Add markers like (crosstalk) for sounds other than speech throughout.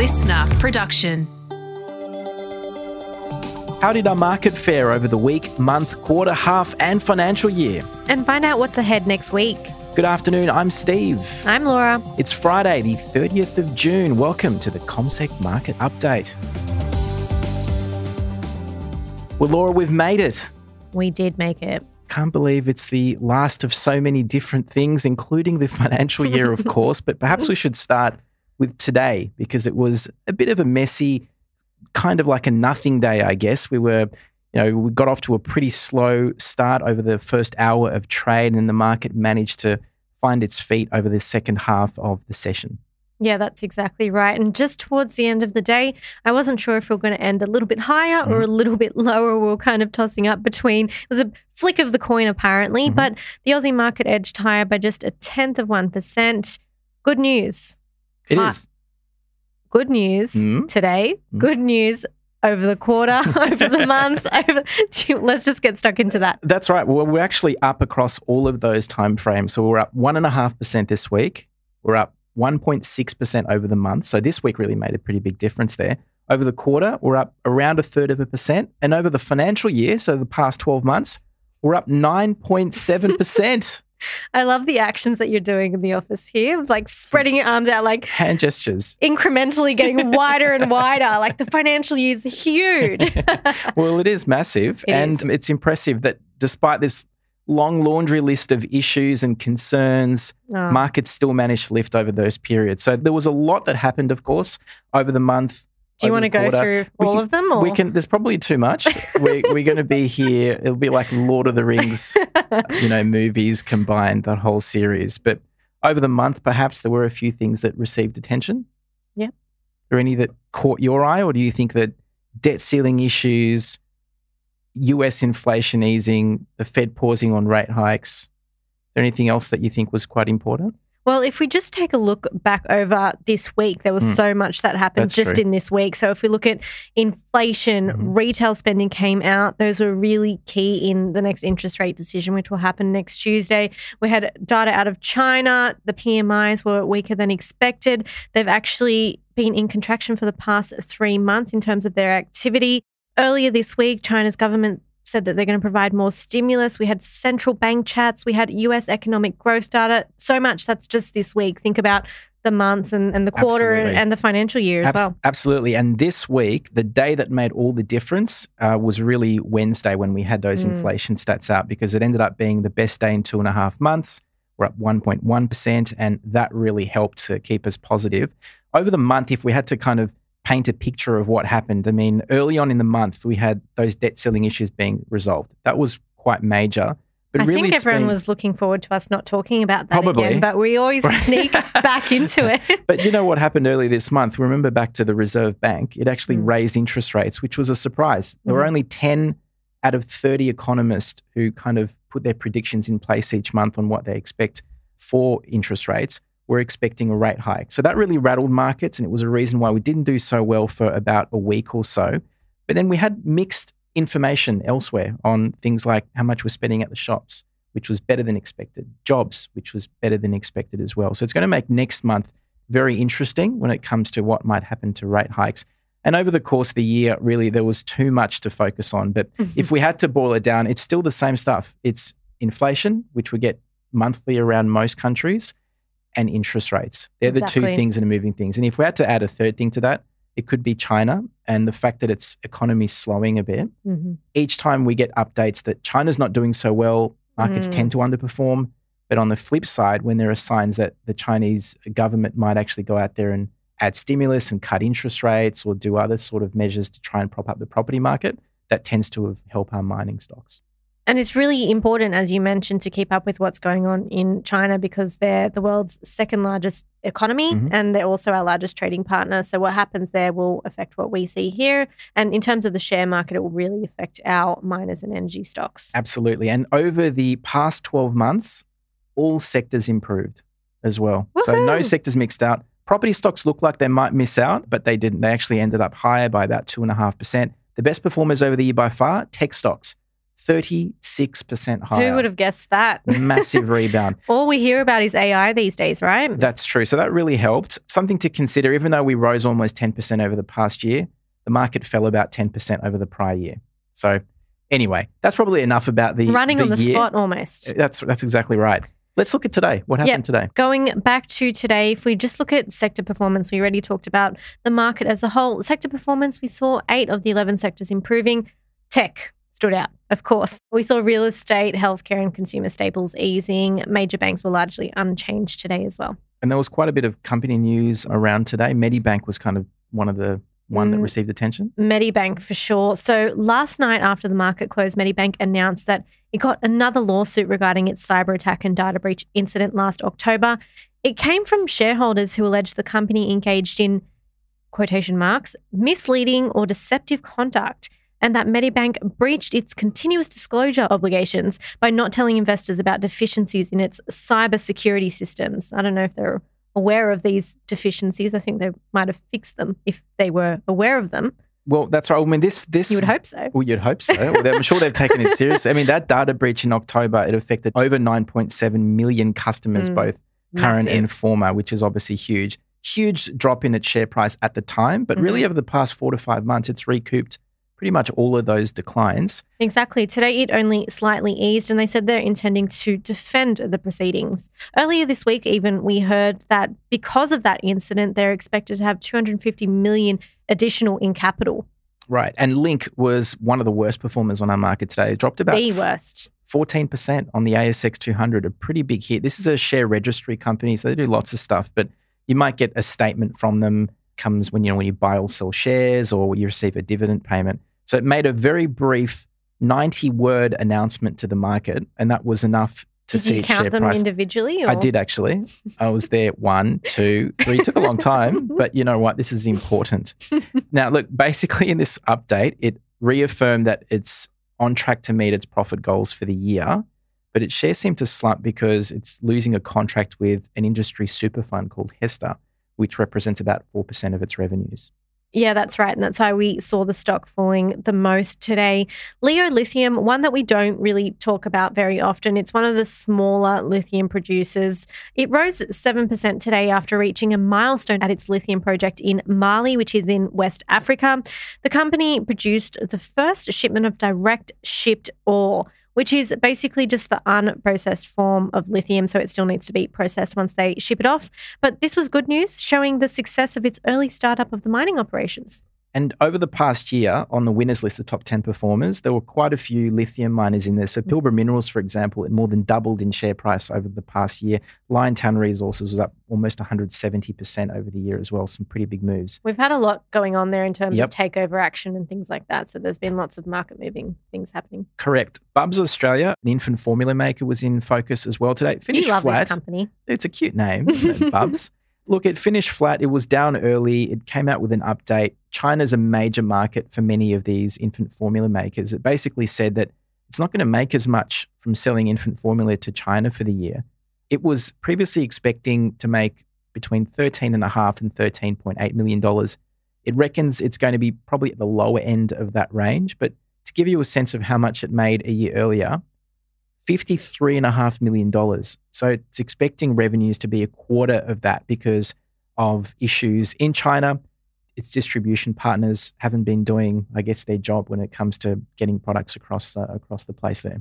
listener production. How did our market fare over the week, month, quarter, half, and financial year? And find out what's ahead next week. Good afternoon, I'm Steve. I'm Laura. It's Friday, the 30th of June. Welcome to the CommSec Market Update. Well, Laura, we've made it. We did make it. Can't believe it's the last of so many different things, including the financial year, of (laughs) course. But perhaps we should start with today because it was a bit of a messy, kind of like a nothing day, I guess. We were, you know, we got off to a pretty slow start over the first hour of trade, and the market managed to find its feet over the second half of the session. Yeah, that's exactly right. And just towards the end of the day, I wasn't sure if we were going to end a little bit higher or a little bit lower. We were kind of tossing up between. It was a flick of the coin, apparently, Mhm. but the Aussie market edged higher by just a tenth of 1%. Good news. It is. Good news Mm. today. Mm. Good news over the quarter, (laughs) over the month. (laughs) Over. (laughs) Let's just get stuck into that. That's right. Well, we're actually up across all of those time frames. So we're up one and a half percent this week. We're up 1.6 percent over the month. So this week really made a pretty big difference there. Over the quarter, we're up around a third of a percent, and over the financial year, so the past 12 months, we're up 9.7 percent. I love the actions that you're doing in the office here. Like spreading your arms out, like Hand gestures. incrementally getting (laughs) wider and wider. Like the financial year's huge. (laughs) Well, it is massive, It and is. it's impressive that despite this long laundry list of issues and concerns, Oh, markets still managed to lift over those periods. So there was a lot that happened, of course, over the month. Do you want to go quarter. through We all can- of them? Or? We can. There's probably too much. (laughs) we, we're going to be here. It'll be like Lord of the Rings, you know, movies combined, the whole series. But over the month, perhaps there were a few things that received attention. Yeah. Are any that caught your eye, or do you think that debt ceiling issues, U.S. inflation easing, the Fed pausing on rate hikes? Is there anything else that you think was quite important? Well, if we just take a look back over this week, there was Mm. so much that happened That's just true. in this week. So if we look at inflation, Mhm. retail spending came out. Those were really key in the next interest rate decision, which will happen next Tuesday. We had data out of China. The PMIs were weaker than expected. They've actually been in contraction for the past three months in terms of their activity. Earlier this week, China's government said that they're going to provide more stimulus. We had central bank chats. We had US economic growth data. So much that's just this week. Think about the months and, and the quarter Absolutely. and the financial year as well. Absolutely. And this week, the day that made all the difference uh, was really Wednesday when we had those Mm. inflation stats out because it ended up being the best day in two and a half months. We're up 1.1%, and that really helped to keep us positive. Over the month, if we had to kind of paint a picture of what happened, I mean, early on in the month, we had those debt ceiling issues being resolved. That was quite major. But I really, think everyone been- was looking forward to us not talking about that Probably. again, but we always (laughs) sneak back into it. (laughs) But you know what happened earlier this month? Remember back to the Reserve Bank, it actually Mm. raised interest rates, which was a surprise. There were Mhm. only 10 out of 30 economists who kind of put their predictions in place each month on what they expect for interest rates were expecting a rate hike. So that really rattled markets, and it was a reason why we didn't do so well for about a week or so. But then we had mixed information elsewhere on things like how much we're spending at the shops, which was better than expected, jobs, which was better than expected as well. So it's going to make next month very interesting when it comes to what might happen to rate hikes. And over the course of the year, really, there was too much to focus on. But mm-hmm. if we had to boil it down, it's still the same stuff. It's inflation, which we get monthly around most countries, and interest rates. They're the two things that are moving things. And if we had to add a third thing to that, it could be China and the fact that its economy is slowing a bit. Mhm. Each time we get updates that China's not doing so well, markets Mm. tend to underperform. But on the flip side, when there are signs that the Chinese government might actually go out there and add stimulus and cut interest rates or do other sort of measures to try and prop up the property market, that tends to help our mining stocks. And it's really important, as you mentioned, to keep up with what's going on in China because they're the world's second largest economy Mhm. and they're also our largest trading partner. So, what happens there will affect what we see here. And in terms of the share market, it will really affect our miners and energy stocks. Absolutely. And over the past 12 months, all sectors improved as well. So no sectors mixed out. Property stocks look like they might miss out, but they didn't. They actually ended up higher by about 2.5%. The best performers over the year by far, tech stocks, 36% higher. Who would have guessed that? Massive (laughs) rebound. All we hear about is AI these days, right? That's true. So that really helped. Something to consider, even though we rose almost 10% over the past year, the market fell about 10% over the prior year. So anyway, that's probably enough about the Running the on the year. spot almost. Uh, that's that's exactly right. Let's look at today. What happened Yep. today? Going back to today, if we just look at sector performance, we already talked about the market as a whole. Sector performance, we saw eight of the 11 sectors improving. Tech stood out, of course. We saw real estate, healthcare, and consumer staples easing. Major banks were largely unchanged today as well. And there was quite a bit of company news around today. Medibank was kind of one of the one that Mm. received attention. Medibank for sure. So last night after the market closed, Medibank announced that it got another lawsuit regarding its cyber attack and data breach incident last October. It came from shareholders who alleged the company engaged in quotation marks misleading or deceptive conduct and that Medibank breached its continuous disclosure obligations by not telling investors about deficiencies in its cybersecurity systems. I don't know if they're aware of these deficiencies. I think they might have fixed them if they were aware of them. Well, that's right. I mean, this this You would hope so. Well, you'd hope so. Well, I'm sure they've taken it seriously. I mean, that data breach in October it affected over 9.7 million customers, Mm, both current Massive. and former, which is obviously huge. Huge drop in its share price at the time, but really Mhm. over the past four to five months, it's recouped pretty much all of those declines. Exactly. Today it only slightly eased, and they said they're intending to defend the proceedings. Earlier this week, even we heard that because of that incident, they're expected to have 250 million additional in capital. Right. And Link was one of the worst performers on our market today. It dropped about the worst. 14% on the ASX 200, a pretty big hit. This is a share registry company, so they do lots of stuff, but you might get a statement from them comes when you know when you buy or sell shares or you receive a dividend payment. So it made a very brief 90 word announcement to the market, and that was enough to Did see you count them price. individually? Or? I did actually. I was there one, two, three. It took a long time, (laughs) but you know what? This is important. (laughs) now, look, basically in this update, it reaffirmed that it's on track to meet its profit goals for the year, but its share seemed to slump because it's losing a contract with an industry super fund called Hesta, which represents about 4% of its revenues. Yeah, that's right. And that's why we saw the stock falling the most today. Leo Lithium, one that we don't really talk about very often. It's one of the smaller lithium producers. It rose 7% today after reaching a milestone at its lithium project in Mali, which is in West Africa. The company produced the first shipment of direct shipped ore. Which is basically just the unprocessed form of lithium. So it still needs to be processed once they ship it off. But this was good news, showing the success of its early startup of the mining operations. And over the past year, on the winners list, the top 10 performers, there were quite a few lithium miners in there. So, mm. Pilbara Minerals, for example, it more than doubled in share price over the past year. Liontown Resources was up almost 170% over the year as well. Some pretty big moves. We've had a lot going on there in terms Yep. of takeover action and things like that. So there's been lots of market moving things happening. Correct. Bubs Australia, an infant formula maker, was in focus as well today. Finished you love flat. this company. It's a cute name, (laughs) Bubs. Look, it finished flat. It was down early. It came out with an update. China's a major market for many of these infant formula makers. It basically said that it's not going to make as much from selling infant formula to China for the year. It was previously expecting to make between $13.5 and $13.8 million. It reckons it's going to be probably at the lower end of that range. But to give you a sense of how much it made a year earlier, $53.5 million. So it's expecting revenues to be a quarter of that because of issues in China. Its distribution partners haven't been doing, I guess, their job when it comes to getting products across uh, across the place there.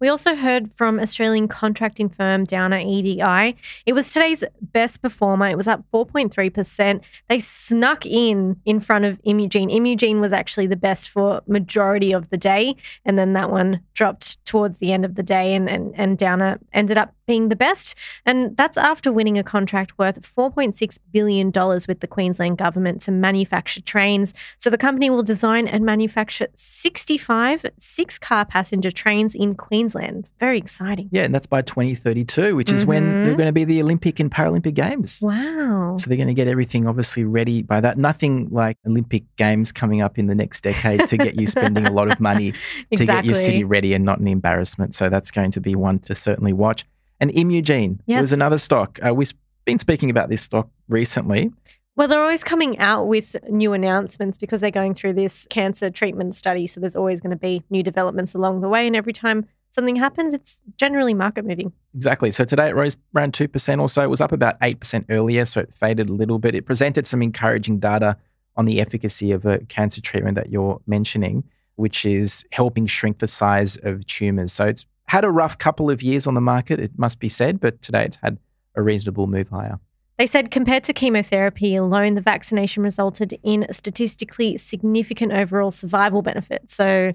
We also heard from Australian contracting firm Downer EDI. It was today's best performer. It was up 4.3%. They snuck in in front of Imugene. Imugene was actually the best for majority of the day, and then that one dropped towards the end of the day, and and, and Downer ended up being the best. And that's after winning a contract worth $4.6 billion with the Queensland government to manufacture trains. So the company will design and manufacture 65 six car passenger trains in Queensland. Very exciting. Yeah, and that's by 2032, which is when Mhm. they're going to be the Olympic and Paralympic Games. Wow. So they're going to get everything obviously ready by that. Nothing like Olympic Games coming up in the next decade to get you (laughs) spending a lot of money to get your city ready and not an embarrassment. So that's going to be one to certainly watch. And Imugene Yes. was another stock. Uh, we've been speaking about this stock recently. Well, they're always coming out with new announcements because they're going through this cancer treatment study. So there's always going to be new developments along the way. And every time something happens, it's generally market moving. Exactly. So today it rose around 2% or so. It was up about 8% earlier, so it faded a little bit. It presented some encouraging data on the efficacy of a cancer treatment that you're mentioning, which is helping shrink the size of tumors. So it's had a rough couple of years on the market, it must be said, but today it's had a reasonable move higher. They said compared to chemotherapy alone, the vaccination resulted in statistically significant overall survival benefits. So,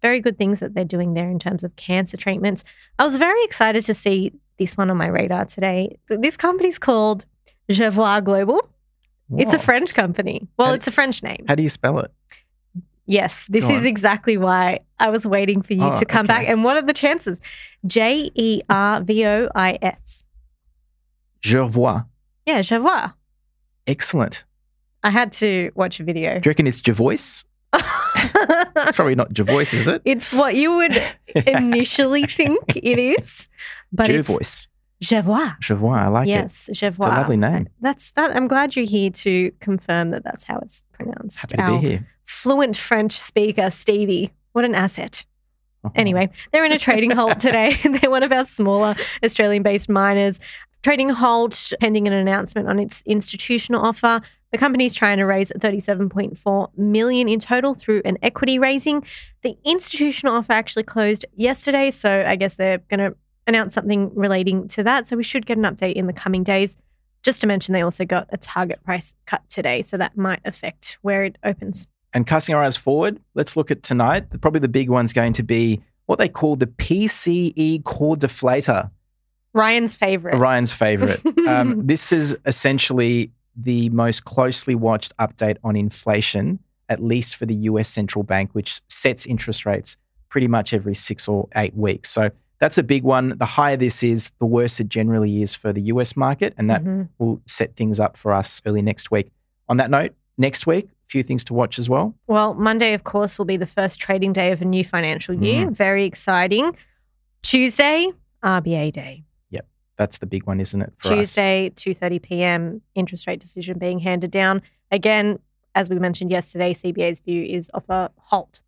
very good things that they're doing there in terms of cancer treatments. I was very excited to see this one on my radar today. This company's called Jervois Global. It's a French company. Well, How- it's a French name. How do you spell it? Yes, this Go is on. exactly why I was waiting for you Oh, to come back. And what are the chances? J E R V O I S. Jervois. Yeah, Jervois. Excellent. I had to watch a video. Do you reckon it's Javois? (laughs) It's probably not Javois, is it? It's what you would (laughs) initially think it is, but Jervois. It's Jervois. Jervois. I like it. yes, Jervois. It's a lovely name. That's that. I'm glad you're here to confirm that that's how it's pronounced. Happy to Our be here. fluent French speaker, Stevie. What an asset. Oh. Anyway, they're in a trading halt (laughs) today. (laughs) they're one of our smaller Australian based miners. Trading halt pending an announcement on its institutional offer. The company's trying to raise 37.4 million in total through an equity raising. The institutional offer actually closed yesterday, so I guess they're going to announce something relating to that. So we should get an update in the coming days. Just to mention, they also got a target price cut today, so that might affect where it opens. And casting our eyes forward, let's look at tonight. Probably the big one's going to be what they call the PCE core deflator, Ryan's favorite. Ryan's favorite. (laughs) um, this is essentially the most closely watched update on inflation, at least for the US central bank, which sets interest rates pretty much every six or eight weeks. So that's a big one. The higher this is, the worse it generally is for the US market. And that Mhm. will set things up for us early next week. On that note, next week, a few things to watch as well. Well, Monday, of course, will be the first trading day of a new financial year. Mm. Very exciting. Tuesday, RBA day. Yep, that's the big one, isn't it? Tuesday, 2:30 p.m. interest rate decision being handed down. Again, as we mentioned yesterday, CBA's view is of a halt.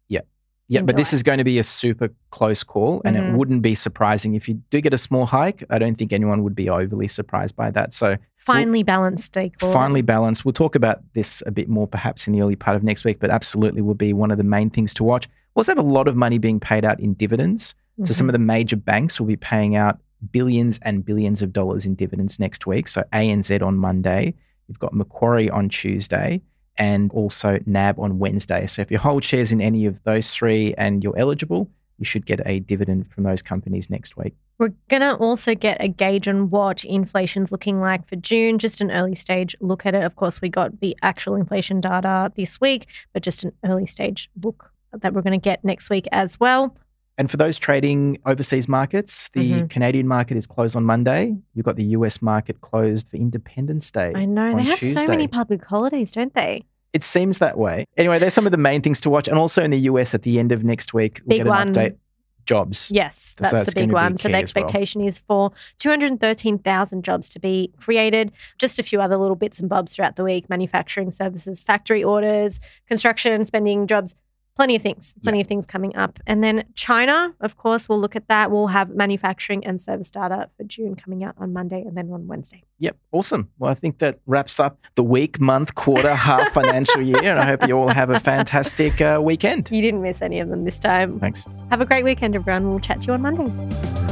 Yeah, in but this is going to be a super close call, and Mhm. it wouldn't be surprising if you do get a small hike. I don't think anyone would be overly surprised by that. So Finally balanced day call. finally balanced. We'll talk about this a bit more perhaps in the early part of next week, but absolutely will be one of the main things to watch. We also have a lot of money being paid out in dividends. So some of the major banks will be paying out billions and billions of dollars in dividends next week. So ANZ on Monday, you've got Macquarie on Tuesday, and also NAB on Wednesday. So if you hold shares in any of those three and you're eligible, you should get a dividend from those companies next week. We're going to also get a gauge on what inflation's looking like for June, just an early stage look at it. Of course, we got the actual inflation data this week, but just an early stage look that we're going to get next week as well. And for those trading overseas markets, the Mhm. Canadian market is closed on Monday. You've got the US market closed for Independence Day. I know they have so many public holidays, don't they? It seems that way. Anyway, there's some of the main things to watch. And also in the US at the end of next week, we'll Big get an one. update. Jobs. Yes, So that's, that's the big one. So the as well. expectation is for 213,000 jobs to be created. Just a few other little bits and bobs throughout the week manufacturing services, factory orders, construction, spending jobs. Plenty of things, plenty of things coming up. And then China, of course, we'll look at that. We'll have manufacturing and service data for June coming out on Monday and then on Wednesday. Yep. Awesome. Well, I think that wraps up the week, month, quarter, half (laughs) financial year. And I hope you all have a fantastic uh, weekend. You didn't miss any of them this time. Thanks. Have a great weekend, everyone. We'll chat to you on Monday.